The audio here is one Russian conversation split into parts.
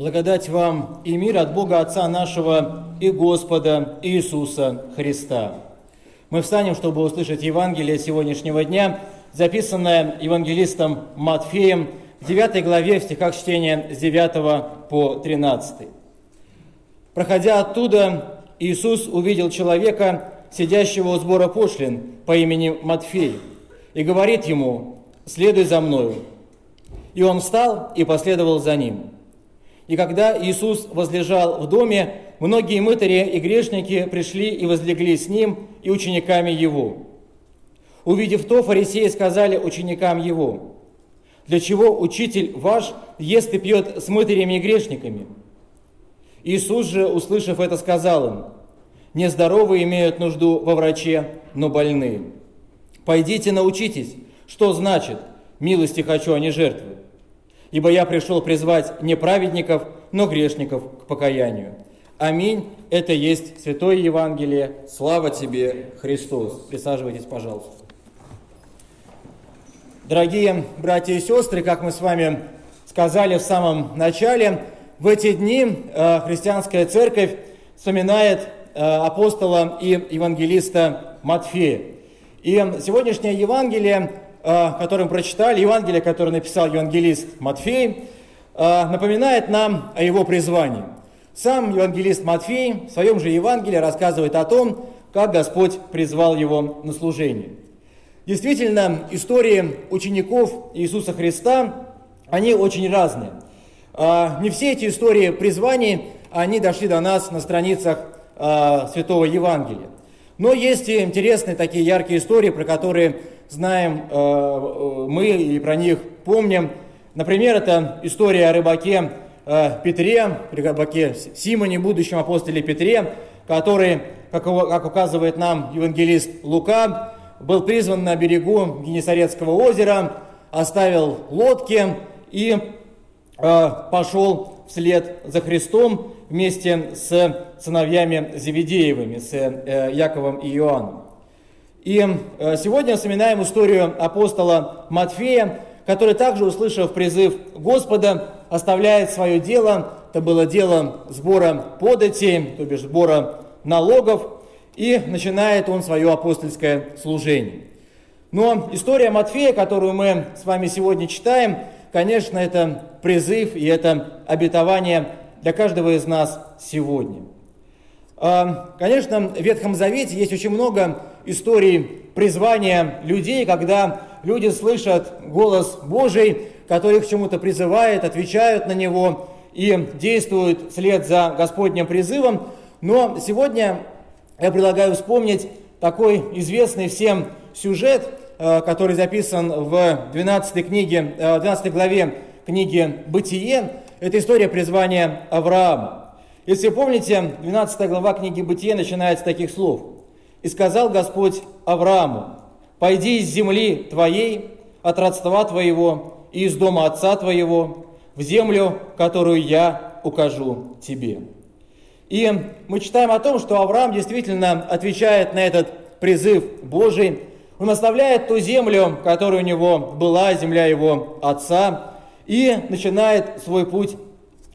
Благодать вам и мир от Бога Отца нашего и Господа Иисуса Христа. Мы встанем, чтобы услышать Евангелие сегодняшнего дня, записанное евангелистом Матфеем в 9 главе в стихах чтения с 9 по 13. Проходя оттуда, Иисус увидел человека, сидящего у сбора пошлин по имени Матфей, и говорит ему, «Следуй за мною». И он встал и последовал за ним. И когда Иисус возлежал в доме, многие мытари и грешники пришли и возлегли с ним и учениками его. Увидев то, фарисеи сказали ученикам его, «Для чего учитель ваш ест и пьет с мытарями и грешниками?» Иисус же, услышав это, сказал им, «Нездоровые имеют нужду во враче, но больные. Пойдите научитесь, что значит «милости хочу, а не жертвы». Ибо я пришел призвать не праведников, но грешников к покаянию. Аминь. Это есть Святое Евангелие. Слава тебе, Христос. Присаживайтесь, пожалуйста. Дорогие братья и сестры, как мы с вами сказали в самом начале, в эти дни э, христианская церковь вспоминает э, апостола и евангелиста Матфея. И сегодняшнее Евангелие который мы прочитали, Евангелие, которое написал евангелист Матфей, э, напоминает нам о его призвании. Сам евангелист Матфей в своем же Евангелии рассказывает о том, как Господь призвал его на служение. Действительно, истории учеников Иисуса Христа, они очень разные. Э, не все эти истории призваний, они дошли до нас на страницах Святого Евангелия. Но есть и интересные такие яркие истории, про которые знаем э, э, мы и про них помним. Например, это история о рыбаке э, Петре, рыбаке Симоне, будущем апостоле Петре, который, как, как указывает нам евангелист Лука, был призван на берегу Генесарецкого озера, оставил лодки и э, пошел вслед за Христом вместе с сыновьями Зеведеевыми, с э, Яковом и Иоанном. И э, сегодня вспоминаем историю апостола Матфея, который также, услышав призыв Господа, оставляет свое дело, это было дело сбора податей, то бишь сбора налогов, и начинает он свое апостольское служение. Но история Матфея, которую мы с вами сегодня читаем, конечно, это призыв и это обетование для каждого из нас сегодня. А, конечно, в Ветхом Завете есть очень много историй призвания людей, когда люди слышат голос Божий, который их к чему-то призывает, отвечают на него и действуют вслед за Господним призывом. Но сегодня я предлагаю вспомнить такой известный всем сюжет, а, который записан в 12 книге, 12 а, главе книги «Бытие». Это история призвания Авраама. Если помните, 12 глава книги Бытия начинается с таких слов. «И сказал Господь Аврааму, пойди из земли твоей, от родства твоего и из дома отца твоего, в землю, которую я укажу тебе». И мы читаем о том, что Авраам действительно отвечает на этот призыв Божий. Он оставляет ту землю, которая у него была, земля его отца, и начинает свой путь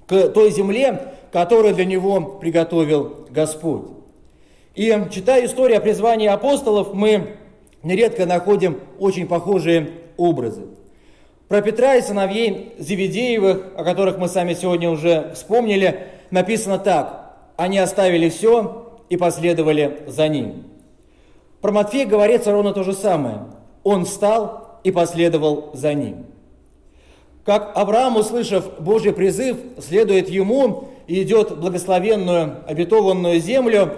к той земле, которую для него приготовил Господь. И читая историю о призвании апостолов, мы нередко находим очень похожие образы. Про Петра и сыновей Зеведеевых, о которых мы сами сегодня уже вспомнили, написано так. Они оставили все и последовали за ним. Про Матфея говорится ровно то же самое. Он встал и последовал за ним. Как Авраам, услышав Божий призыв, следует ему и идет благословенную обетованную землю,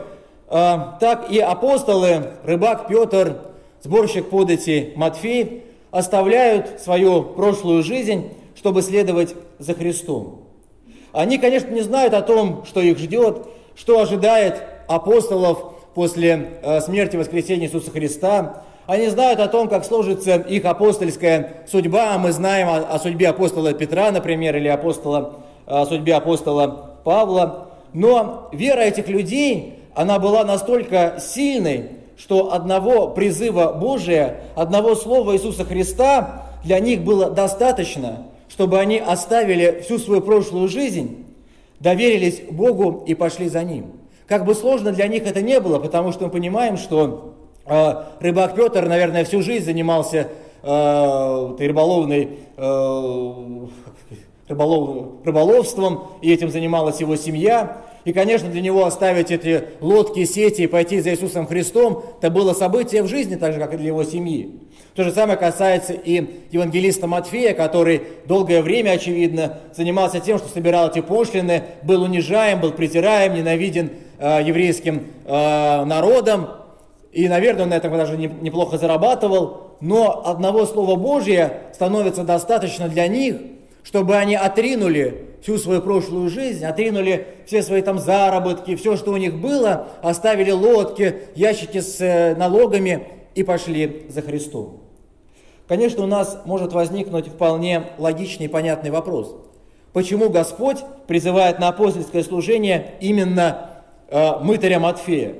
а, так и апостолы, рыбак Петр, сборщик подати Матфей, оставляют свою прошлую жизнь, чтобы следовать за Христом. Они, конечно, не знают о том, что их ждет, что ожидает апостолов после а, смерти и воскресения Иисуса Христа. Они знают о том, как сложится их апостольская судьба. А мы знаем о, о судьбе апостола Петра, например, или апостола, о судьбе апостола Павла. Но вера этих людей, она была настолько сильной, что одного призыва Божия, одного слова Иисуса Христа для них было достаточно, чтобы они оставили всю свою прошлую жизнь доверились Богу и пошли за Ним. Как бы сложно для них это не было, потому что мы понимаем, что э, рыбак Петр, наверное, всю жизнь занимался э, рыболовной, э, рыболов, рыболовством, и этим занималась его семья. И, конечно, для него оставить эти лодки, сети и пойти за Иисусом Христом, это было событие в жизни, так же, как и для его семьи. То же самое касается и евангелиста Матфея, который долгое время, очевидно, занимался тем, что собирал эти пошлины, был унижаем, был презираем, ненавиден э, еврейским э, народом. И, наверное, он на этом даже не, неплохо зарабатывал. Но одного слова Божия становится достаточно для них, чтобы они отринули всю свою прошлую жизнь, отринули все свои там заработки, все, что у них было, оставили лодки, ящики с э, налогами и пошли за Христом. Конечно, у нас может возникнуть вполне логичный и понятный вопрос. Почему Господь призывает на апостольское служение именно э, мытаря Матфея?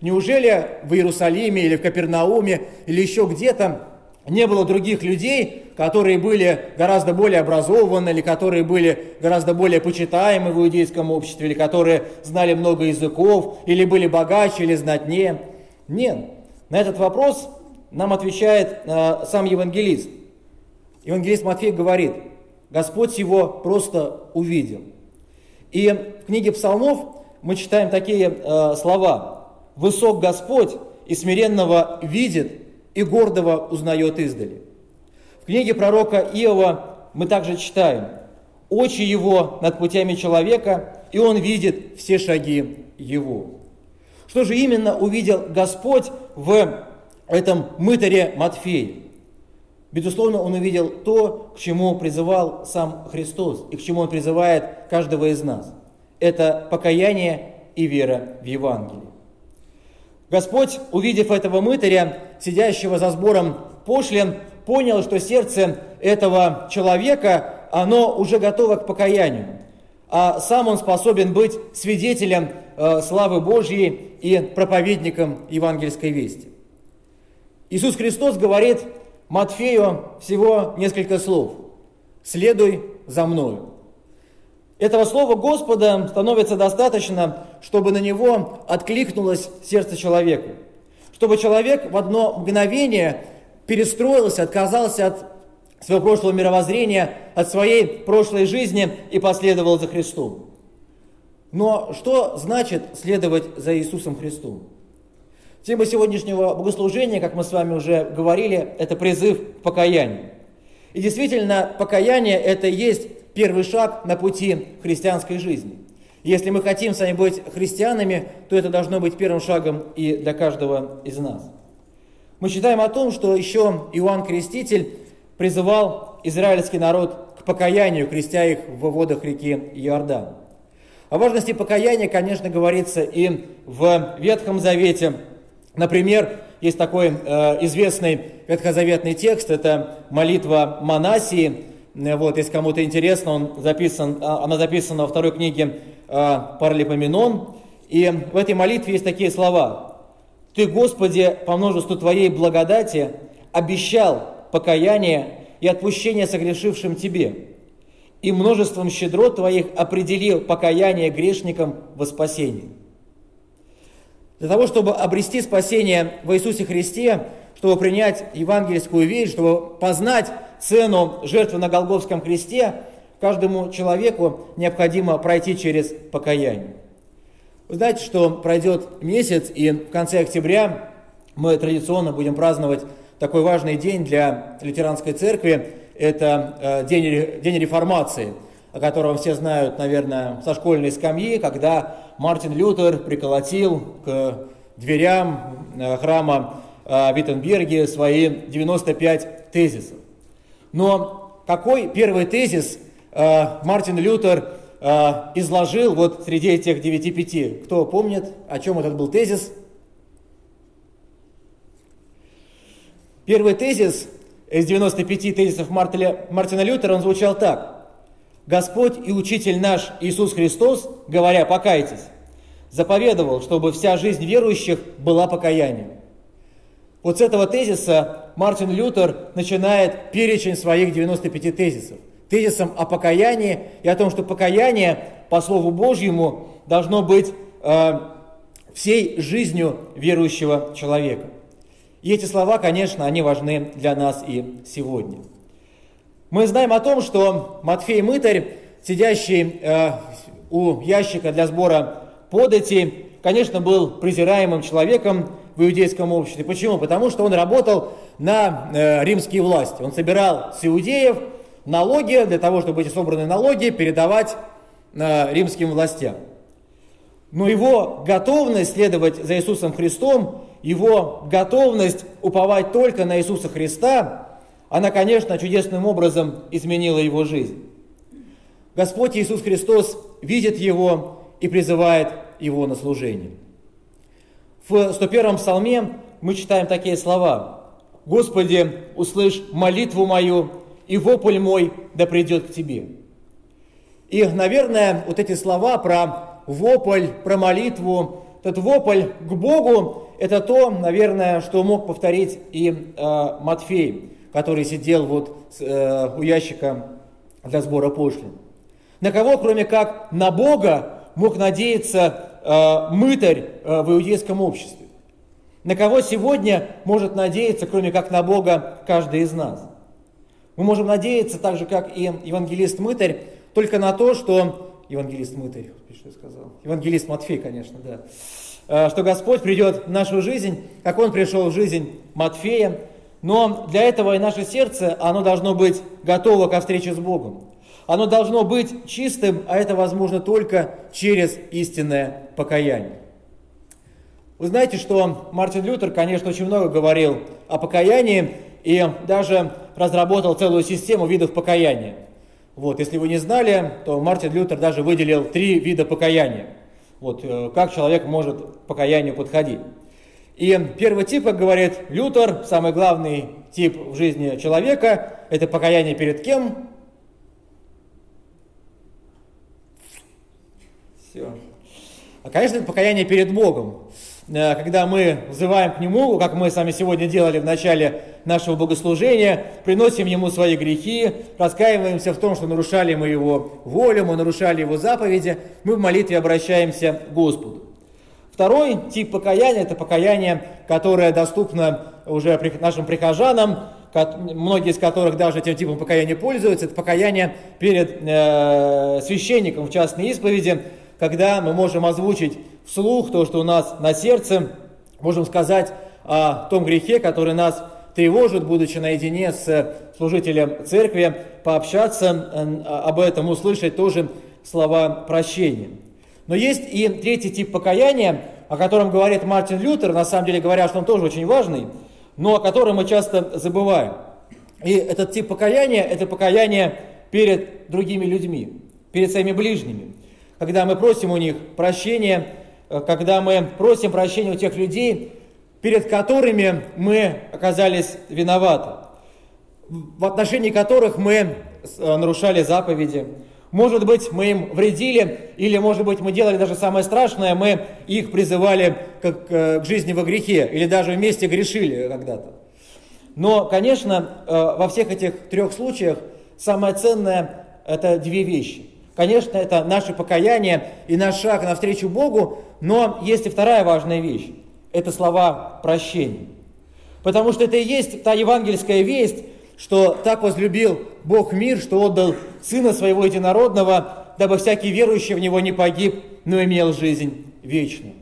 Неужели в Иерусалиме или в Капернауме или еще где-то не было других людей, которые были гораздо более образованы, или которые были гораздо более почитаемы в иудейском обществе, или которые знали много языков, или были богаче, или знатнее? Нет. На этот вопрос нам отвечает э, сам евангелист. Евангелист Матфей говорит, Господь его просто увидел. И в книге псалмов мы читаем такие э, слова. «Высок Господь и смиренного видит, и гордого узнает издали». В книге пророка Иова мы также читаем «Очи его над путями человека, и он видит все шаги его». Что же именно увидел Господь в этом мытаре Матфея. Безусловно, он увидел то, к чему призывал сам Христос и к чему он призывает каждого из нас. Это покаяние и вера в Евангелие. Господь, увидев этого мытаря, сидящего за сбором пошлин, понял, что сердце этого человека, оно уже готово к покаянию, а сам он способен быть свидетелем э, славы Божьей и проповедником евангельской вести. Иисус Христос говорит Матфею всего несколько слов. «Следуй за мною». Этого слова Господа становится достаточно, чтобы на него откликнулось сердце человека. Чтобы человек в одно мгновение перестроился, отказался от своего прошлого мировоззрения, от своей прошлой жизни и последовал за Христом. Но что значит следовать за Иисусом Христом? Тема сегодняшнего богослужения, как мы с вами уже говорили, это призыв к покаянию. И действительно, покаяние – это и есть первый шаг на пути христианской жизни. Если мы хотим с вами быть христианами, то это должно быть первым шагом и для каждого из нас. Мы читаем о том, что еще Иоанн Креститель призывал израильский народ к покаянию, крестя их в водах реки Иордан. О важности покаяния, конечно, говорится и в Ветхом Завете – Например, есть такой э, известный ветхозаветный текст, это молитва Манасии. Э, вот, если кому-то интересно, он записан, а, она записана во второй книге э, Паралипоменон. И в этой молитве есть такие слова. «Ты, Господи, по множеству Твоей благодати обещал покаяние и отпущение согрешившим Тебе, и множеством щедрот Твоих определил покаяние грешникам во спасение». Для того, чтобы обрести спасение в Иисусе Христе, чтобы принять евангельскую вещь, чтобы познать цену жертвы на Голговском кресте, каждому человеку необходимо пройти через покаяние. Вы знаете, что пройдет месяц, и в конце октября мы традиционно будем праздновать такой важный день для лютеранской церкви. Это э, день, день реформации, о котором все знают, наверное, со школьной скамьи, когда Мартин Лютер приколотил к дверям э, храма э, Виттенберге свои 95 тезисов. Но какой первый тезис э, Мартин Лютер изложил вот среди этих 9 Кто помнит, о чем этот был тезис? Первый тезис из 95 тезисов Мартина Лютера, он звучал так. Господь и Учитель наш Иисус Христос, говоря «покайтесь», заповедовал, чтобы вся жизнь верующих была покаянием. Вот с этого тезиса Мартин Лютер начинает перечень своих 95 тезисов. Тезисом о покаянии и о том, что покаяние по Слову Божьему должно быть э, всей жизнью верующего человека. И эти слова, конечно, они важны для нас и сегодня. Мы знаем о том, что Матфей Мытарь, сидящий э, у ящика для сбора подати, конечно, был презираемым человеком в иудейском обществе. Почему? Потому что он работал на э, римские власти. Он собирал с иудеев налоги для того, чтобы эти собранные налоги передавать э, римским властям. Но его готовность следовать за Иисусом Христом, его готовность уповать только на Иисуса Христа, она, конечно, чудесным образом изменила его жизнь. Господь Иисус Христос видит его и призывает его на служение. В 101-м псалме мы читаем такие слова. «Господи, услышь молитву мою, и вопль мой да придет к Тебе». И, наверное, вот эти слова про вопль, про молитву, этот вопль к Богу, это то, наверное, что мог повторить и э, Матфей, который сидел вот э, у ящика для сбора пошлин. На кого, кроме как на Бога, мог надеяться э, мытарь э, в иудейском обществе? На кого сегодня может надеяться, кроме как на Бога, каждый из нас? Мы можем надеяться, так же, как и евангелист-мытарь, только на то, что... Евангелист мытарь, что я сказал? Евангелист Матфей, конечно, да. Э, что Господь придет в нашу жизнь, как Он пришел в жизнь Матфея. Но для этого и наше сердце, оно должно быть готово ко встрече с Богом. Оно должно быть чистым, а это возможно только через истинное покаяние. Вы знаете, что Мартин Лютер, конечно, очень много говорил о покаянии и даже разработал целую систему видов покаяния. Вот, если вы не знали, то Мартин Лютер даже выделил три вида покаяния. Вот, э, как человек может к покаянию подходить. И первый тип, как говорит Лютер, самый главный тип в жизни человека, это покаяние перед кем? Все. А, конечно, это покаяние перед Богом. Э, когда мы взываем к Нему, как мы с вами сегодня делали в начале нашего богослужения, приносим Ему свои грехи, раскаиваемся в том, что нарушали мы Его волю, мы нарушали Его заповеди, мы в молитве обращаемся к Господу. Второй тип покаяния – это покаяние, которое доступно уже нашим прихожанам, многие из которых даже этим типом покаяния пользуются, это покаяние перед э, священником в частной исповеди, когда мы можем озвучить вслух то, что у нас на сердце, можем сказать о том грехе, который нас тревожит, будучи наедине с служителем церкви, пообщаться э, об этом, услышать тоже слова прощения. Но есть и третий тип покаяния, о котором говорит Мартин Лютер, на самом деле говоря, что он тоже очень важный, но о котором мы часто забываем. И этот тип покаяния – это покаяние перед другими людьми, перед своими ближними когда мы просим у них прощения, э, когда мы просим прощения у тех людей, перед которыми мы оказались виноваты, в отношении которых мы э, нарушали заповеди. Может быть, мы им вредили, или, может быть, мы делали даже самое страшное, мы их призывали к, к, к жизни во грехе, или даже вместе грешили когда-то. Но, конечно, э, во всех этих трех случаях самое ценное – это две вещи. Конечно, это наше покаяние и наш шаг навстречу Богу, но есть и вторая важная вещь. Это слова прощения. Потому что это и есть та евангельская весть, что так возлюбил Бог мир, что отдал Сына Своего Единородного, дабы всякий верующий в Него не погиб, но имел жизнь вечную.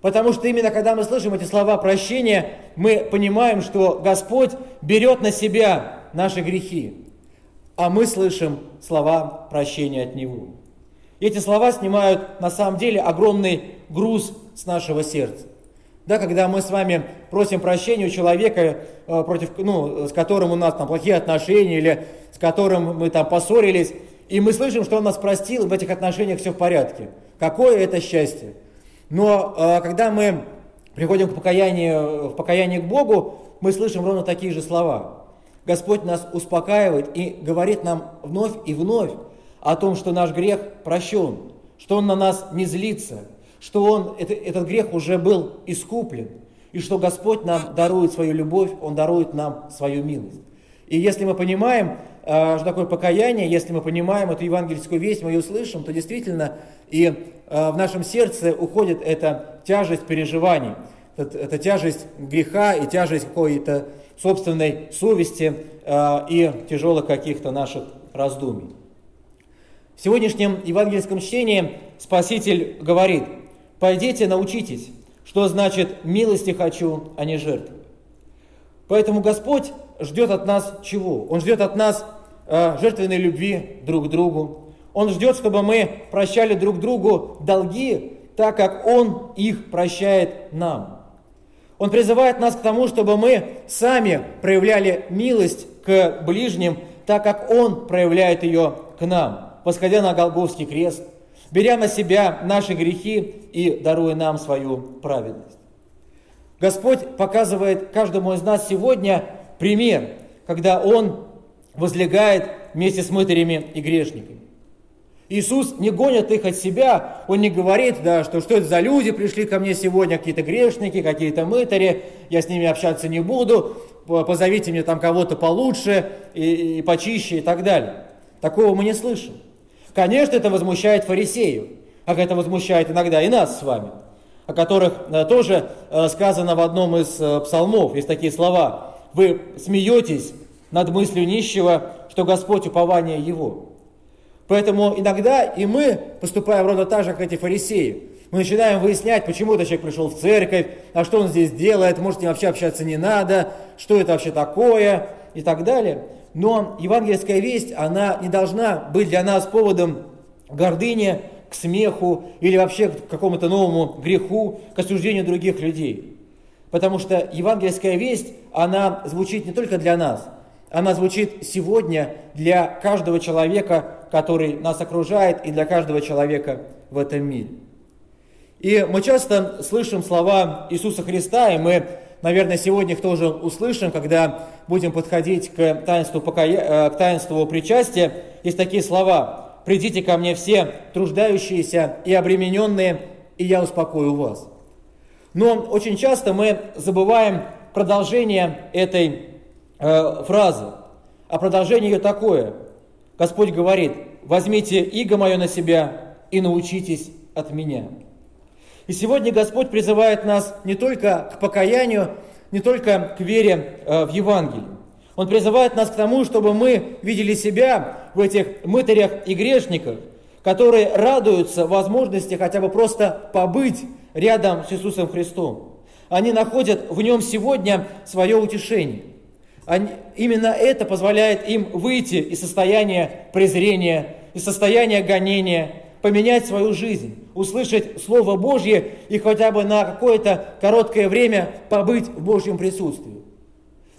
Потому что именно когда мы слышим эти слова прощения, мы понимаем, что Господь берет на себя наши грехи а мы слышим слова прощения от Него. И эти слова снимают на самом деле огромный груз с нашего сердца. Да, когда мы с вами просим прощения у человека, э, против, ну, с которым у нас там плохие отношения или с которым мы там поссорились, и мы слышим, что он нас простил, и в этих отношениях все в порядке. Какое это счастье! Но э, когда мы приходим к покаянию, в покаяние к Богу, мы слышим ровно такие же слова. Господь нас успокаивает и говорит нам вновь и вновь о том, что наш грех прощен, что Он на нас не злится, что он, это, этот грех уже был искуплен, и что Господь нам дарует свою любовь, Он дарует нам свою милость. И если мы понимаем, что такое покаяние, если мы понимаем эту евангельскую весть, мы ее слышим, то действительно и в нашем сердце уходит эта тяжесть переживаний, эта тяжесть греха и тяжесть какой-то собственной совести и тяжелых каких-то наших раздумий. В сегодняшнем евангельском чтении Спаситель говорит, «Пойдите, научитесь, что значит «милости хочу, а не жертв». Поэтому Господь ждет от нас чего? Он ждет от нас э, жертвенной любви друг к другу. Он ждет, чтобы мы прощали друг другу долги, так как Он их прощает нам. Он призывает нас к тому, чтобы мы сами проявляли милость к ближним, так как Он проявляет ее к нам, восходя на Голговский крест, беря на себя наши грехи и даруя нам свою праведность. Господь показывает каждому из нас сегодня пример, когда Он возлегает вместе с мытарями и грешниками. Иисус не гонит их от себя, Он не говорит, да, что что это за люди пришли ко мне сегодня, какие-то грешники, какие-то мытари, я с ними общаться не буду, позовите мне там кого-то получше и, и почище и так далее. Такого мы не слышим. Конечно, это возмущает фарисеев, как это возмущает иногда и нас с вами, о которых э, тоже э, сказано в одном из э, псалмов, есть такие слова. Вы смеетесь над мыслью нищего, что Господь упование его. Поэтому иногда и мы поступаем ровно так же, как эти фарисеи. Мы начинаем выяснять, почему этот человек пришел в церковь, а что он здесь делает, может, ним вообще общаться не надо, что это вообще такое и так далее. Но евангельская весть, она не должна быть для нас поводом гордыни, к смеху или вообще к какому-то новому греху, к осуждению других людей. Потому что евангельская весть, она звучит не только для нас, она звучит сегодня для каждого человека, который нас окружает, и для каждого человека в этом мире. И мы часто слышим слова Иисуса Христа, и мы, наверное, сегодня их тоже услышим, когда будем подходить к таинству, покая... Э, к таинству причастия. Есть такие слова «Придите ко мне все труждающиеся и обремененные, и я успокою вас». Но очень часто мы забываем продолжение этой э, фразы. А продолжение ее такое. Господь говорит, возьмите иго мое на себя и научитесь от меня. И сегодня Господь призывает нас не только к покаянию, не только к вере э, в Евангелие. Он призывает нас к тому, чтобы мы видели себя в этих мытарях и грешниках, которые радуются возможности хотя бы просто побыть рядом с Иисусом Христом. Они находят в нем сегодня свое утешение. Они, именно это позволяет им выйти из состояния презрения, из состояния гонения, поменять свою жизнь, услышать Слово Божье и хотя бы на какое-то короткое время побыть в Божьем присутствии.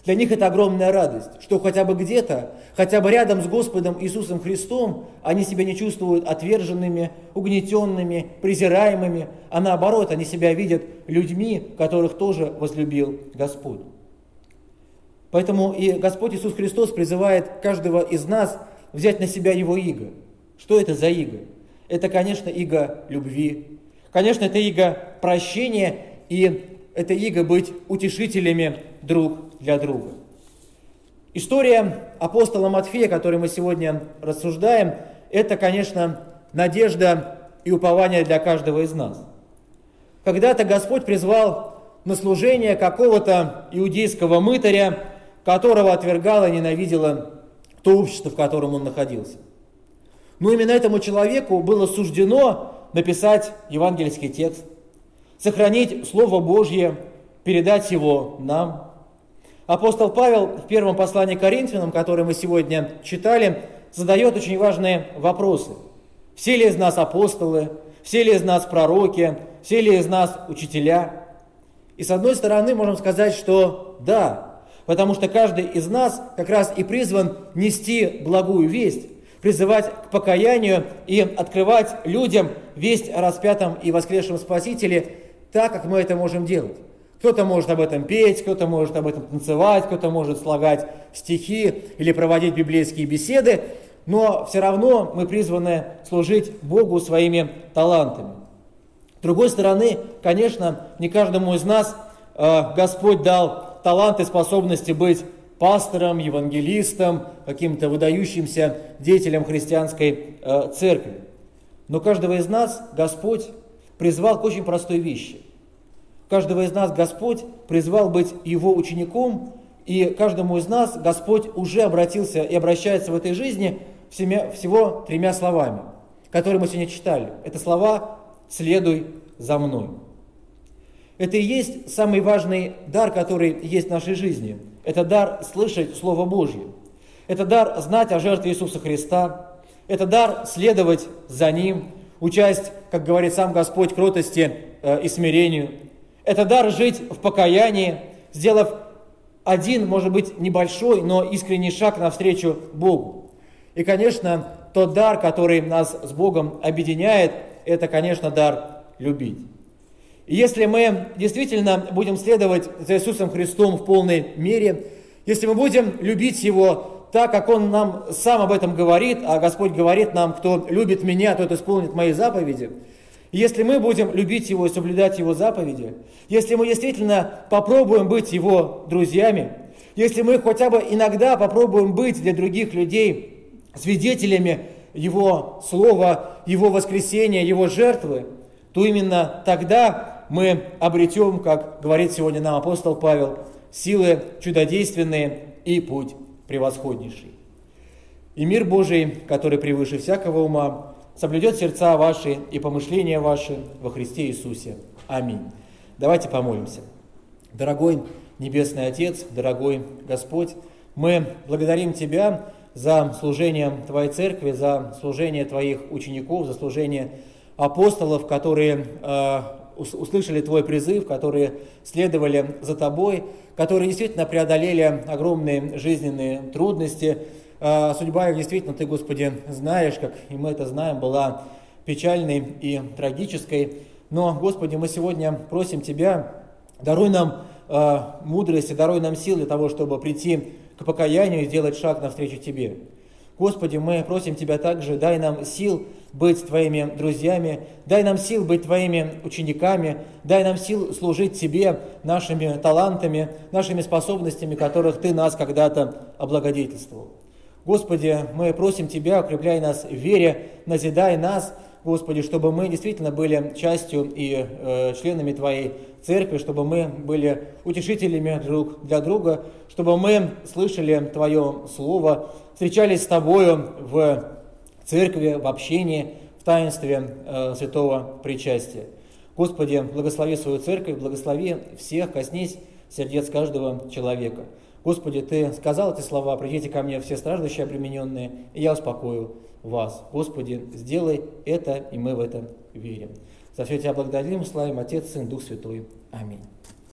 Для них это огромная радость, что хотя бы где-то, хотя бы рядом с Господом Иисусом Христом, они себя не чувствуют отверженными, угнетенными, презираемыми, а наоборот, они себя видят людьми, которых тоже возлюбил Господь. Поэтому и Господь Иисус Христос призывает каждого из нас взять на себя Его иго. Что это за иго? Это, конечно, иго любви. Конечно, это иго прощения, и это иго быть утешителями друг для друга. История апостола Матфея, которой мы сегодня рассуждаем, это, конечно, надежда и упование для каждого из нас. Когда-то Господь призвал на служение какого-то иудейского мытаря, которого отвергало и ненавидело то общество, в котором он находился. Но именно этому человеку было суждено написать евангельский текст, сохранить Слово Божье, передать его нам. Апостол Павел в первом послании к Коринфянам, которое мы сегодня читали, задает очень важные вопросы. Все ли из нас апостолы? Все ли из нас пророки? Все ли из нас учителя? И с одной стороны можем сказать, что да, потому что каждый из нас как раз и призван нести благую весть, призывать к покаянию и открывать людям весть о распятом и воскресшем Спасителе так, как мы это можем делать. Кто-то может об этом петь, кто-то может об этом танцевать, кто-то может слагать стихи или проводить библейские беседы, но все равно мы призваны служить Богу своими талантами. С другой стороны, конечно, не каждому из нас э, Господь дал таланты, способности быть пастором, евангелистом, каким-то выдающимся деятелем христианской э, церкви. Но каждого из нас Господь призвал к очень простой вещи. Каждого из нас Господь призвал быть Его учеником, и каждому из нас Господь уже обратился и обращается в этой жизни всего тремя словами, которые мы сегодня читали. Это слова «следуй за мной». Это и есть самый важный дар, который есть в нашей жизни. Это дар слышать Слово Божье. Это дар знать о жертве Иисуса Христа. Это дар следовать за Ним, участь, как говорит сам Господь, кротости э, и смирению. Это дар жить в покаянии, сделав один, может быть, небольшой, но искренний шаг навстречу Богу. И, конечно, тот дар, который нас с Богом объединяет, это, конечно, дар любить. Если мы действительно будем следовать за Иисусом Христом в полной мере, если мы будем любить Его так, как Он нам сам об этом говорит, а Господь говорит нам, кто любит меня, тот исполнит мои заповеди, если мы будем любить Его и соблюдать Его заповеди, если мы действительно попробуем быть Его друзьями, если мы хотя бы иногда попробуем быть для других людей свидетелями Его Слова, Его воскресения, Его жертвы, то именно тогда мы обретем, как говорит сегодня нам апостол Павел, силы чудодейственные и путь превосходнейший. И мир Божий, который превыше всякого ума, соблюдет сердца ваши и помышления ваши во Христе Иисусе. Аминь. Давайте помолимся. Дорогой Небесный Отец, дорогой Господь, мы благодарим Тебя за служение Твоей Церкви, за служение Твоих учеников, за служение апостолов, которые э, услышали Твой призыв, которые следовали за Тобой, которые действительно преодолели огромные жизненные трудности. А, судьба их действительно Ты, Господи, знаешь, как и мы это знаем, была печальной и трагической. Но, Господи, мы сегодня просим Тебя, даруй нам э, мудрость и даруй нам силы для того, чтобы прийти к покаянию и сделать шаг навстречу Тебе. Господи, мы просим Тебя также, дай нам сил быть Твоими друзьями, дай нам сил быть Твоими учениками, дай нам сил служить Тебе нашими талантами, нашими способностями, которых Ты нас когда-то облагодетельствовал. Господи, мы просим Тебя, укрепляй нас в вере, назидай нас, Господи, чтобы мы действительно были частью и э, членами Твоей церкви, чтобы мы были утешителями друг для друга, чтобы мы слышали Твое Слово, встречались с Тобою церкви, в общении, в таинстве э, святого причастия. Господи, благослови свою церковь, благослови всех, коснись сердец каждого человека. Господи, Ты сказал эти слова, придите ко мне все страждущие, обремененные, и я успокою вас. Господи, сделай это, и мы в это верим. За все Тебя благодарим, славим Отец, Сын, Дух Святой. Аминь.